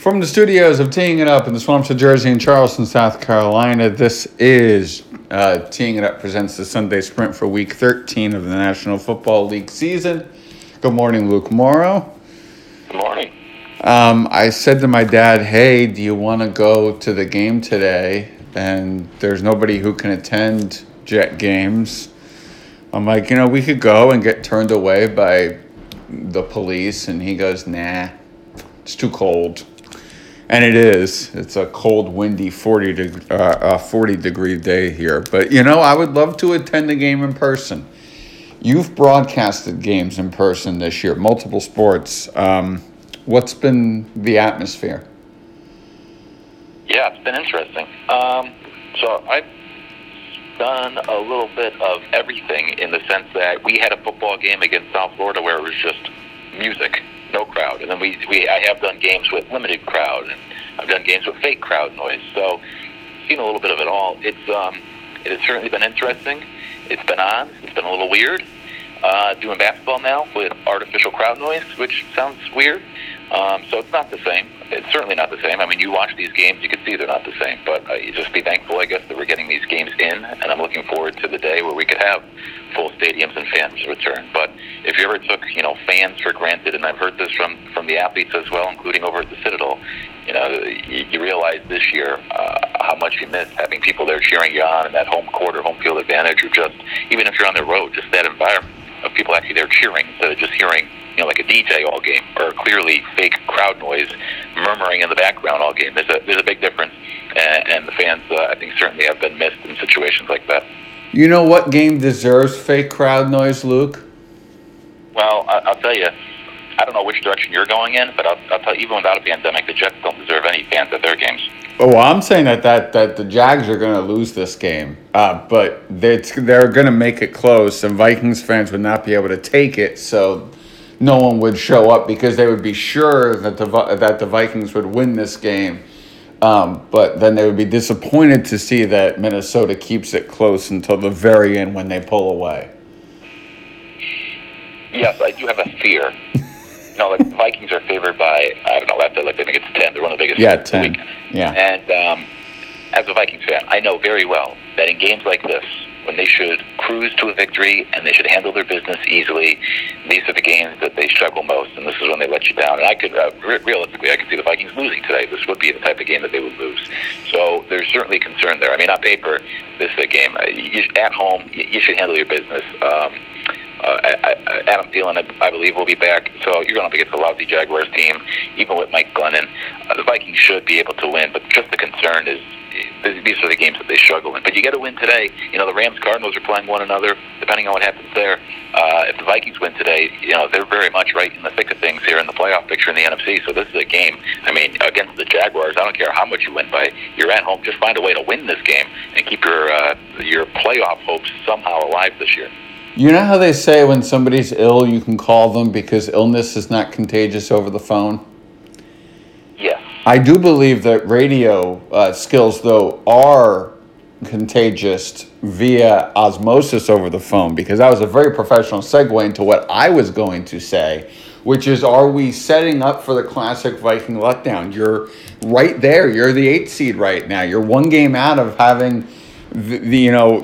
From the studios of Teeing It Up in the swamps of Jersey and Charleston, South Carolina, this is uh, Teeing It Up presents the Sunday Sprint for Week 13 of the National Football League season. Good morning, Luke Morrow. Good morning. Um, I said to my dad, "Hey, do you want to go to the game today?" And there's nobody who can attend Jet games. I'm like, you know, we could go and get turned away by the police, and he goes, "Nah, it's too cold." And it is. It's a cold, windy 40, deg- uh, uh, 40 degree day here. But, you know, I would love to attend a game in person. You've broadcasted games in person this year, multiple sports. Um, what's been the atmosphere? Yeah, it's been interesting. Um, so I've done a little bit of everything in the sense that we had a football game against South Florida where it was just music no crowd. And then we, we I have done games with limited crowd, and I've done games with fake crowd noise. So seen a little bit of it all. It's um, it has certainly been interesting. It's been on. It's been a little weird. Uh, doing basketball now with artificial crowd noise, which sounds weird. Um, so it's not the same. It's certainly not the same. I mean, you watch these games, you can see they're not the same. But uh, you just be thankful, I guess, that we're getting these games in, and I'm looking forward to the day where we could have full stadiums and fans return. But if you ever took, you know, fans for granted, and I've heard this from from the athletes as well, including over at the Citadel, you know, you, you realize this year uh, how much you miss having people there cheering you on and that home court or home field advantage, or just even if you're on the road, just that environment of people actually there cheering instead of just hearing you know, like a DJ all game or clearly fake crowd noise murmuring in the background all game. There's a there's a big difference, and, and the fans uh, I think certainly have been missed in situations like that. You know what game deserves fake crowd noise, Luke? Well, I, I'll tell you. I don't know which direction you're going in, but I'll, I'll tell you, even without a pandemic, the Jets don't deserve any fans at their games. Oh, well, I'm saying that, that, that the Jags are going to lose this game, uh, but they're, they're going to make it close, and Vikings fans would not be able to take it, so no one would show up because they would be sure that the that the Vikings would win this game. Um, but then they would be disappointed to see that Minnesota keeps it close until the very end when they pull away. Yes, I do have a fear. you know, the Vikings are favored by I don't know, left like I think it's ten. They're one of the biggest. Yeah, ten. Yeah. And um, as a Vikings fan, I know very well that in games like this, when they should cruise to a victory and they should handle their business easily. These are the games that they struggle most, and this is when they let you down. And I could, uh, re- realistically, I could see the Vikings losing today. This would be the type of game that they would lose. So there's certainly concern there. I mean, on paper, this is a game. Uh, you, at home, you, you should handle your business. Um, uh, Adam Thielen, I, believe, will be back. So you're going to against a lousy Jaguars team, even with Mike Glennon. Uh, the Vikings should be able to win, but just the concern is these are the games that they struggle in. But you got to win today. You know, the Rams Cardinals are playing one another. Depending on what happens there, uh, if the Vikings win today, you know they're very much right in the thick of things here in the playoff picture in the NFC. So this is a game. I mean, against the Jaguars, I don't care how much you win by. You're at home. Just find a way to win this game and keep your uh, your playoff hopes somehow alive this year. You know how they say when somebody's ill, you can call them because illness is not contagious over the phone? Yes. I do believe that radio uh, skills, though, are contagious via osmosis over the phone because that was a very professional segue into what I was going to say, which is are we setting up for the classic Viking letdown? You're right there. You're the eight seed right now. You're one game out of having the, the, you know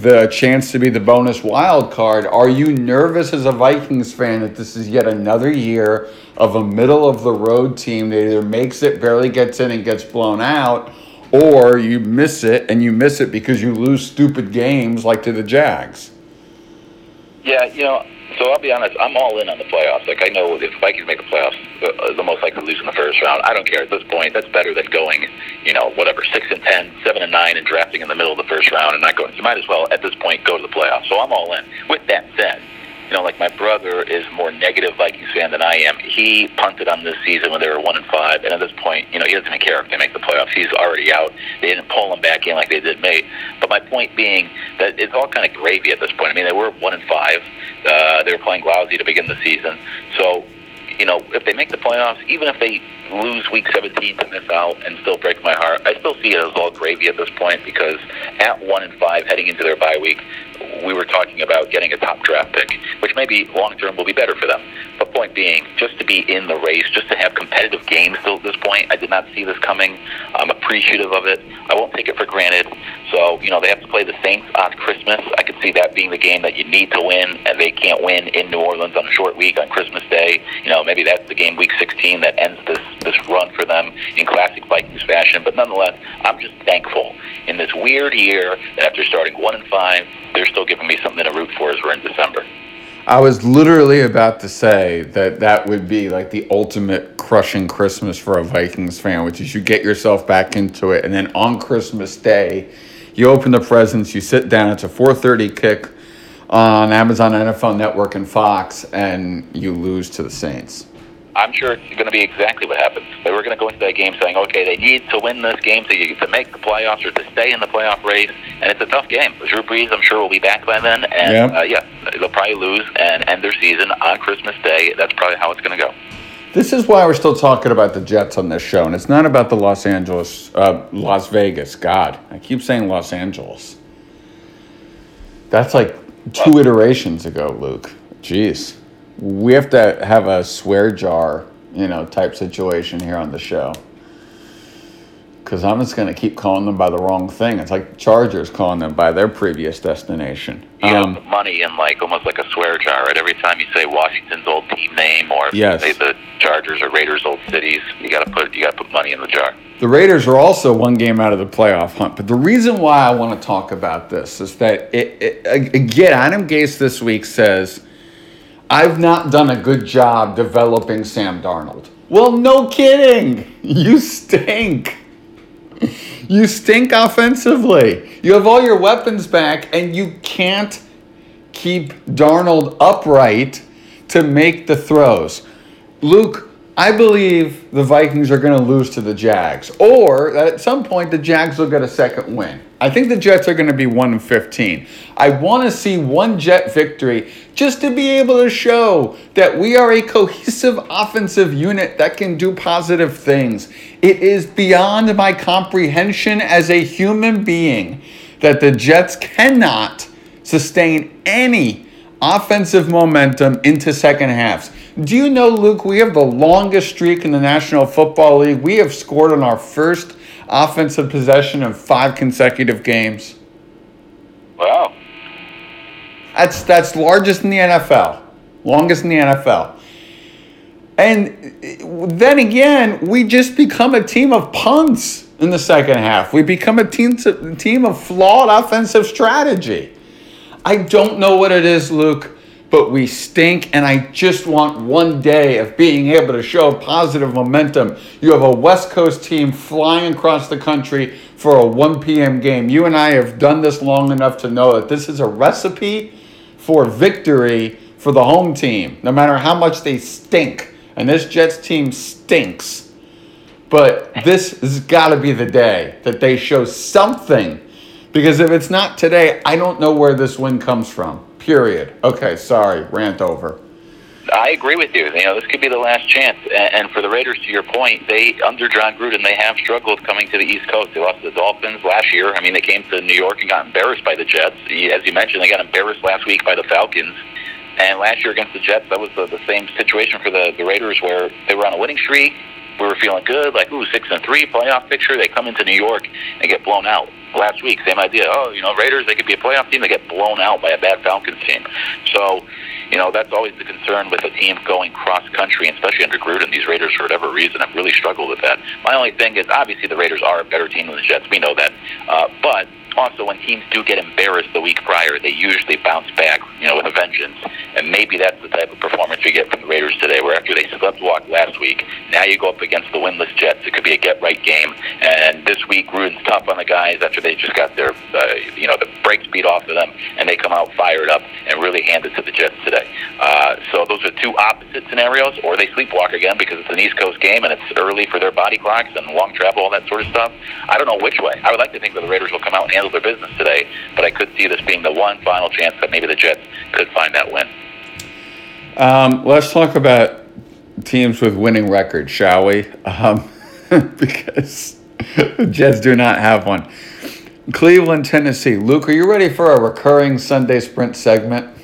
the chance to be the bonus wild card. Are you nervous as a Vikings fan that this is yet another year of a middle of the road team that either makes it, barely gets in, and gets blown out, or you miss it and you miss it because you lose stupid games like to the Jags? Yeah, you know, so I'll be honest, I'm all in on the playoffs. Like I know if the Vikings make the playoffs, uh, the most likely to lose in the first round. I don't care at this point. That's better than going, you know, whatever six and ten, seven and nine, and drafting in the middle of the first round and not going. You might as well at this point go to the playoffs. So I'm all in. With that said, you know, like my brother is more negative Vikings fan than I am. He punted on this season when they were one and five, and at this point, you know, he doesn't even care if they make the playoffs. He's already out. They didn't pull him back in like they did me. But my point being that it's all kind of gravy at this point. I mean, they were one and five. Uh, they were playing lousy to begin the season, so you know, if they make the playoffs, even if they lose Week 17 to miss out and still break my heart, I still see it as all gravy at this point because at one and five heading into their bye week, we were talking about getting a top draft pick, which maybe long term will be better for them. But point being, just to be in the race, just to have competitive games still at this point, I did not see this coming. I'm appreciative of it. I won't take it for granted. So, you know, they have to play the Saints on Christmas. I could see that being the game that you need to win, and they can't win in New Orleans on a short week on Christmas Day. You know, maybe that's the game week 16 that ends this, this run for them in classic Vikings fashion. But nonetheless, I'm just thankful in this weird year that after starting 1 and 5, they're still giving me something to root for as we're in December. I was literally about to say that that would be like the ultimate crushing Christmas for a Vikings fan, which is you get yourself back into it, and then on Christmas Day, you open the presents, you sit down. It's a 4:30 kick on Amazon NFL Network and Fox, and you lose to the Saints. I'm sure it's going to be exactly what happens. They were going to go into that game saying, okay, they need to win this game to, to make the playoffs or to stay in the playoff race, and it's a tough game. Drew Brees, I'm sure, will be back by then, and yep. uh, yeah, they'll probably lose and end their season on Christmas Day. That's probably how it's going to go. This is why we're still talking about the Jets on this show, and it's not about the Los Angeles, uh, Las Vegas. God, I keep saying Los Angeles. That's like two iterations ago, Luke. Jeez we have to have a swear jar, you know, type situation here on the show. Because I'm just going to keep calling them by the wrong thing. It's like Chargers calling them by their previous destination. You um, put money in like almost like a swear jar, right? Every time you say Washington's old team name or yes. say the Chargers or Raiders old cities, you got to put you got to put money in the jar. The Raiders are also one game out of the playoff hunt. But the reason why I want to talk about this is that it, it again, Adam Gase this week says I've not done a good job developing Sam Darnold. Well, no kidding. You stink. You stink offensively. You have all your weapons back, and you can't keep Darnold upright to make the throws. Luke, I believe the Vikings are going to lose to the Jags, or at some point the Jags will get a second win. I think the Jets are going to be 1 15. I want to see one Jet victory just to be able to show that we are a cohesive offensive unit that can do positive things. It is beyond my comprehension as a human being that the Jets cannot sustain any offensive momentum into second halves. Do you know, Luke, we have the longest streak in the National Football League. We have scored on our first offensive possession in five consecutive games. Wow. That's that's largest in the NFL. Longest in the NFL. And then again, we just become a team of punts in the second half. We become a team, team of flawed offensive strategy. I don't know what it is, Luke but we stink. And I just want one day of being able to show positive momentum. You have a West Coast team flying across the country for a 1 p.m. game. You and I have done this long enough to know that this is a recipe for victory for the home team, no matter how much they stink. And this Jets team stinks. But this has got to be the day that they show something. Because if it's not today, I don't know where this win comes from. Period. Okay, sorry, rant over. I agree with you. You know, this could be the last chance. And for the Raiders, to your point, they under Jon Gruden, they have struggled coming to the East Coast. They lost to the Dolphins last year. I mean, they came to New York and got embarrassed by the Jets. As you mentioned, they got embarrassed last week by the Falcons. And last year against the Jets, that was the, the same situation for the, the Raiders, where they were on a winning streak. We were feeling good, like ooh, six and three playoff picture. They come into New York and get blown out last week. Same idea. Oh, you know, Raiders, they could be a playoff team. They get blown out by a bad Falcons team. So, you know, that's always the concern with a team going cross country, especially under Gruden. These Raiders, for whatever reason, have really struggled with that. My only thing is, obviously, the Raiders are a better team than the Jets. We know that. Uh, but also when teams do get embarrassed the week prior, they usually bounce back, you know, with a vengeance. And maybe that's the type of performance we get from the Raiders today, where after they slept walk last week, now you go up against the winless Jets. It could be a get right game. This week, Gruden's tough on the guys after they just got their, uh, you know, the brakes beat off of them, and they come out fired up and really hand it to the Jets today. Uh, so those are two opposite scenarios, or they sleepwalk again because it's an East Coast game and it's early for their body clocks and long travel, all that sort of stuff. I don't know which way. I would like to think that the Raiders will come out and handle their business today. But I could see this being the one final chance that maybe the Jets could find that win. Um, let's talk about teams with winning records, shall we? Um, because Jets do not have one. Cleveland, Tennessee. Luke, are you ready for a recurring Sunday Sprint segment?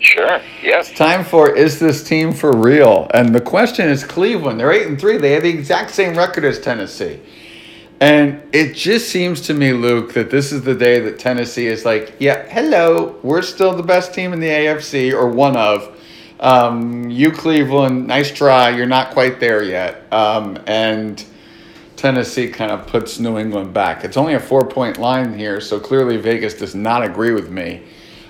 Sure. Yes. It's time for is this team for real? And the question is Cleveland. They're eight and three. They have the exact same record as Tennessee. And it just seems to me, Luke, that this is the day that Tennessee is like, yeah, hello, we're still the best team in the AFC, or one of. Um, you, Cleveland, nice try. You're not quite there yet. Um, and Tennessee kind of puts New England back. It's only a four point line here, so clearly Vegas does not agree with me.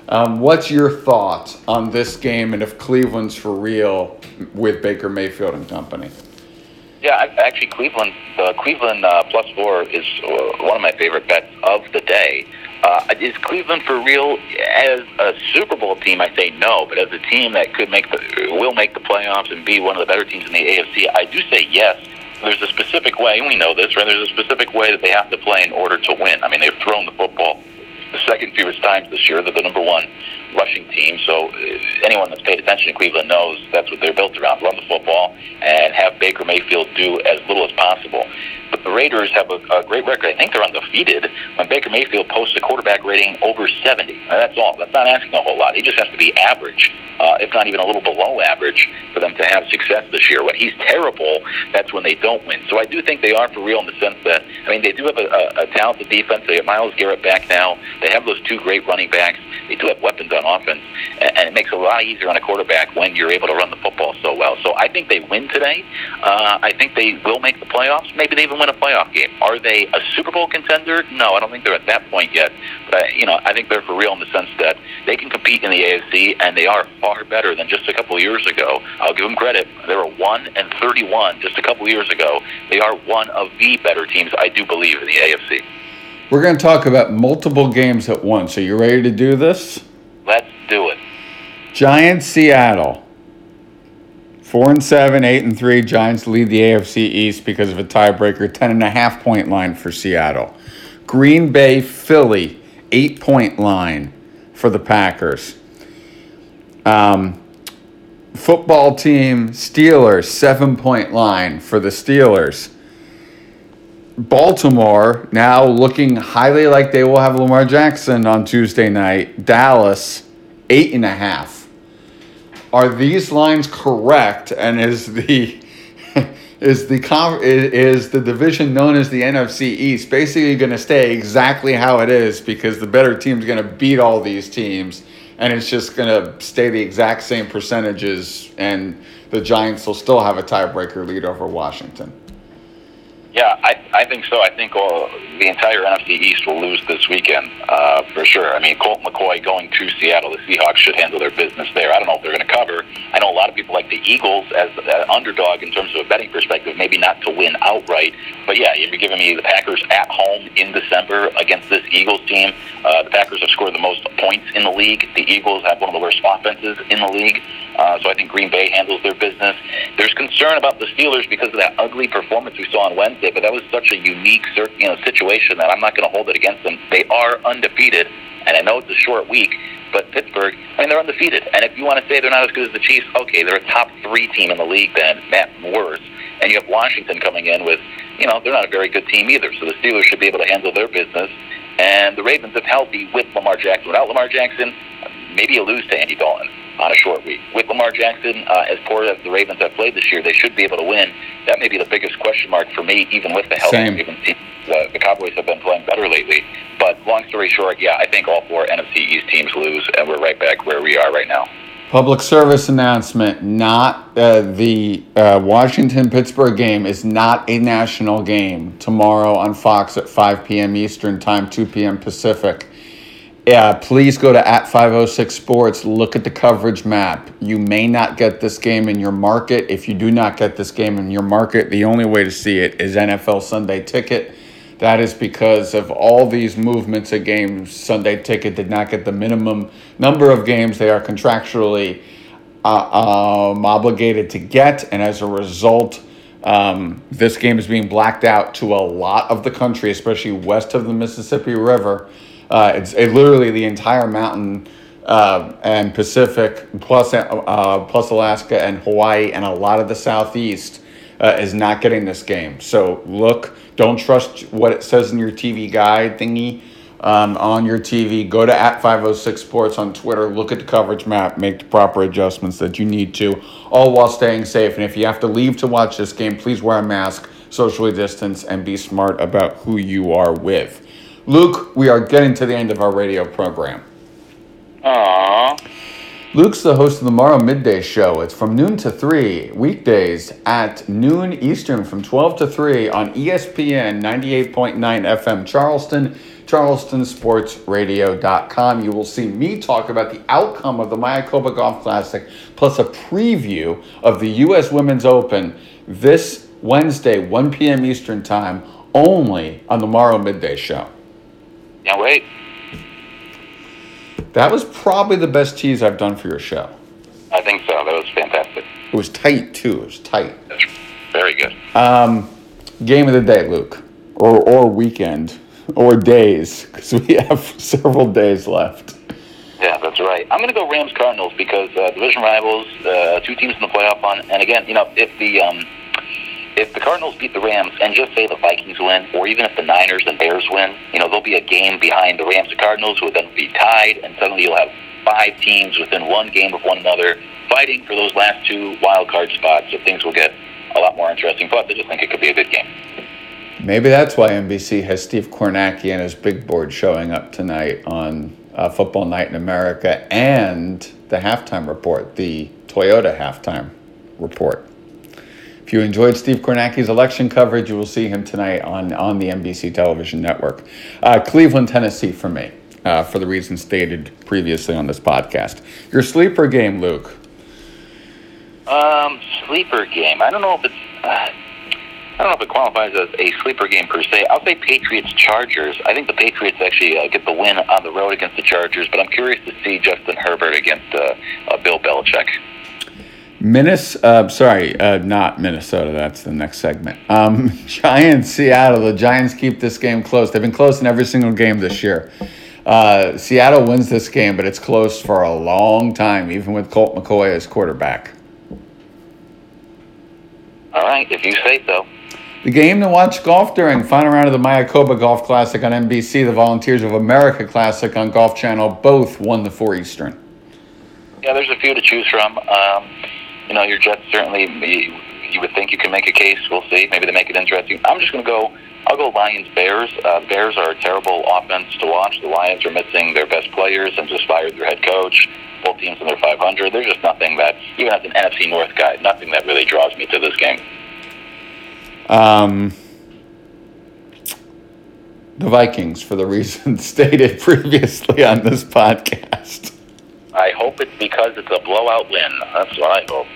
Um, what's your thought on this game and if Cleveland's for real with Baker Mayfield and company? Yeah, actually, Cleveland, the Cleveland uh, plus four is uh, one of my favorite bets of the day. Uh, is Cleveland for real as a Super Bowl team? I say no, but as a team that could make the will make the playoffs and be one of the better teams in the AFC, I do say yes. There's a specific way, and we know this, right? There's a specific way that they have to play in order to win. I mean, they've thrown the football the second fewest times this year. They're the number one rushing team. So uh, anyone that's paid attention to Cleveland knows that's what they're built around: run the football and have Baker Mayfield do as little as possible. But the Raiders have a, a great record. I think they're undefeated when Baker Mayfield posts a quarterback rating over 70. Now, that's all. That's not asking a whole lot. He just has to be average, uh, if not even a little below average, for them to have success this year. When he's terrible, that's when they don't win. So I do think they are for real in the sense that, I mean, they do have a, a, a talented defense. They have Myles Garrett back now. They have those two great running backs. They do have weapons offense, and, and it makes it a lot easier on a quarterback when you're able to run the football so well. So I think they win today. Uh, I think they will make the playoffs. Maybe they even win a playoff game. Are they a Super Bowl contender? No, I don't think they're at that point yet. But I, you know, I think they're for real in the sense that they can compete in the AFC, and they are far better than just a couple of years ago. I'll give them credit. They were one and thirty-one just a couple of years ago. They are one of the better teams, I do believe, in the AFC. We're going to talk about multiple games at once. Are you ready to do this? Giants, Seattle. Four and seven, eight and three. Giants lead the AFC East because of a tiebreaker. Ten and a half point line for Seattle. Green Bay, Philly, eight point line for the Packers. Um, football team, Steelers, seven point line for the Steelers. Baltimore now looking highly like they will have Lamar Jackson on Tuesday night. Dallas, eight and a half. Are these lines correct? And is the is the is the division known as the NFC East basically going to stay exactly how it is because the better team's going to beat all these teams and it's just going to stay the exact same percentages and the Giants will still have a tiebreaker lead over Washington. Yeah, I, I think so. I think all, the entire NFC East will lose this weekend uh, for sure. I mean, Colt McCoy going to Seattle, the Seahawks should handle their business there. I don't know if they're going to cover. I know a lot of people like the Eagles as an underdog in terms of a betting perspective, maybe not to win outright. But yeah, you're giving me the Packers at home in December against this Eagles team. Uh, the Packers have scored the most points in the league. The Eagles have one of the worst offenses in the league. Uh, so I think Green Bay handles their business. There's concern about the Steelers because of that ugly performance we saw on Wednesday, but that was such a unique you know, situation that I'm not going to hold it against them. They are undefeated, and I know it's a short week, but Pittsburgh, I mean, they're undefeated. And if you want to say they're not as good as the Chiefs, okay, they're a top three team in the league then, Matt worse. And you have Washington coming in with, you know, they're not a very good team either. So the Steelers should be able to handle their business. And the Ravens, if healthy, with Lamar Jackson. Without Lamar Jackson, maybe you lose to Andy Dalton on a short week. With Lamar Jackson, uh, as poor as the Ravens have played this year, they should be able to win. That may be the biggest question mark for me, even with the health of Ravens team. The, the Cowboys have been playing better lately. But long story short, yeah, I think all four NFC East teams lose, and we're right back where we are right now. Public service announcement: Not uh, the uh, Washington Pittsburgh game is not a national game tomorrow on Fox at 5 p.m. Eastern Time, 2 p.m. Pacific. Yeah, please go to at 506 Sports. Look at the coverage map. You may not get this game in your market. If you do not get this game in your market, the only way to see it is NFL Sunday Ticket. That is because of all these movements of games. Sunday Ticket did not get the minimum number of games they are contractually uh, um, obligated to get, and as a result, um, this game is being blacked out to a lot of the country, especially west of the Mississippi River. Uh, it's it literally the entire mountain uh, and Pacific, plus, uh, plus Alaska and Hawaii, and a lot of the Southeast uh, is not getting this game. So look, don't trust what it says in your TV guide thingy um, on your TV. Go to at 506 Sports on Twitter. Look at the coverage map. Make the proper adjustments that you need to, all while staying safe. And if you have to leave to watch this game, please wear a mask, socially distance, and be smart about who you are with. Luke, we are getting to the end of our radio program. Aww. Luke's the host of the Morrow Midday Show. It's from noon to 3, weekdays at noon Eastern from 12 to 3 on ESPN 98.9 FM Charleston, charlestonsportsradio.com. You will see me talk about the outcome of the Mayakoba Golf Classic plus a preview of the U.S. Women's Open this Wednesday, 1 p.m. Eastern Time, only on the Morrow Midday Show. Can't wait. That was probably the best tease I've done for your show. I think so. That was fantastic. It was tight too. It was tight. That's very good. Um, game of the day, Luke, or or weekend, or days, because we have several days left. Yeah, that's right. I'm going to go Rams Cardinals because uh, division rivals, uh, two teams in the playoff on, and again, you know, if the um, if the Cardinals beat the Rams and just say the Vikings win, or even if the Niners and Bears win, you know, there'll be a game behind the Rams and Cardinals who would then be tied, and suddenly you'll have five teams within one game of one another fighting for those last two wild card spots. So things will get a lot more interesting. Plus, I just think it could be a good game. Maybe that's why NBC has Steve Kornacki and his big board showing up tonight on uh, Football Night in America and the halftime report, the Toyota halftime report. If you enjoyed Steve Kornacki's election coverage, you will see him tonight on, on the NBC television network. Uh, Cleveland, Tennessee for me, uh, for the reasons stated previously on this podcast. Your sleeper game, Luke. Um, sleeper game. I don't know if it's. Uh, I don't know if it qualifies as a sleeper game per se. I'll say Patriots Chargers. I think the Patriots actually uh, get the win on the road against the Chargers, but I'm curious to see Justin Herbert against uh, uh, Bill Belichick. Minnesota, uh, sorry, uh, not Minnesota. That's the next segment. Um, Giants, Seattle. The Giants keep this game close. They've been close in every single game this year. Uh, Seattle wins this game, but it's close for a long time, even with Colt McCoy as quarterback. All right, if you say so. The game to watch golf during final round of the Mayakoba Golf Classic on NBC, the Volunteers of America Classic on Golf Channel, both won the four Eastern. Yeah, there's a few to choose from. Um, you know, your Jets certainly, you, you would think you can make a case. We'll see. Maybe they make it interesting. I'm just going to go. I'll go Lions Bears. Uh, Bears are a terrible offense to watch. The Lions are missing their best players and just fired their head coach. Both teams in their 500. There's just nothing that, even as an NFC North guy, nothing that really draws me to this game. Um, the Vikings, for the reasons stated previously on this podcast. I hope it's because it's a blowout win. That's what I hope.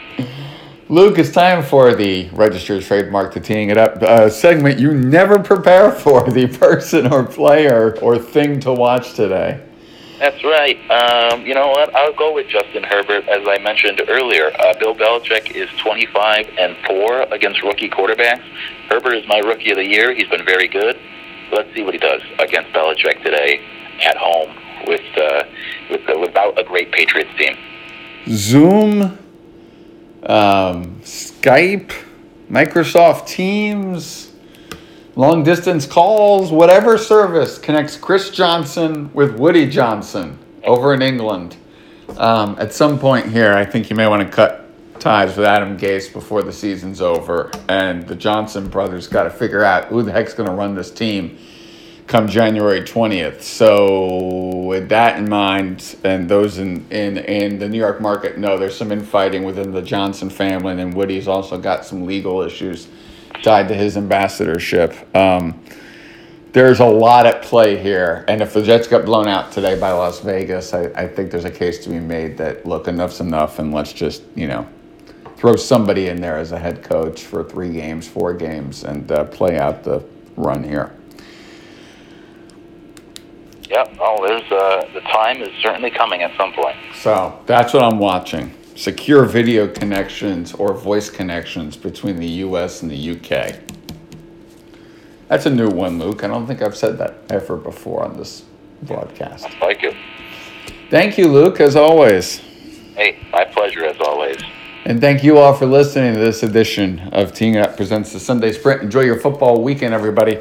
Luke, it's time for the registered trademark to teeing it up uh, segment you never prepare for the person or player or thing to watch today. That's right. Um, you know what? I'll go with Justin Herbert, as I mentioned earlier. Uh, Bill Belichick is 25 and four against rookie quarterbacks. Herbert is my rookie of the year. He's been very good. Let's see what he does against Belichick today at home with uh, with uh, without a great Patriots team. Zoom, um, Skype, Microsoft Teams, long distance calls, whatever service connects Chris Johnson with Woody Johnson over in England. Um, at some point here, I think you may want to cut ties with Adam Gase before the season's over, and the Johnson brothers got to figure out who the heck's going to run this team come January 20th. So, with that in mind, and those in, in, in the New York market know there's some infighting within the Johnson family, and then Woody's also got some legal issues tied to his ambassadorship. Um, there's a lot at play here, and if the Jets got blown out today by Las Vegas, I, I think there's a case to be made that look, enough's enough, and let's just, you know, throw somebody in there as a head coach for three games, four games, and uh, play out the run here. Yep. Oh, there's uh, the time is certainly coming at some point. So that's what I'm watching. Secure video connections or voice connections between the US and the UK. That's a new one, Luke. I don't think I've said that ever before on this broadcast. Thank you. Thank you, Luke, as always. Hey, my pleasure as always. And thank you all for listening to this edition of Team Up Presents the Sunday Sprint. Enjoy your football weekend, everybody.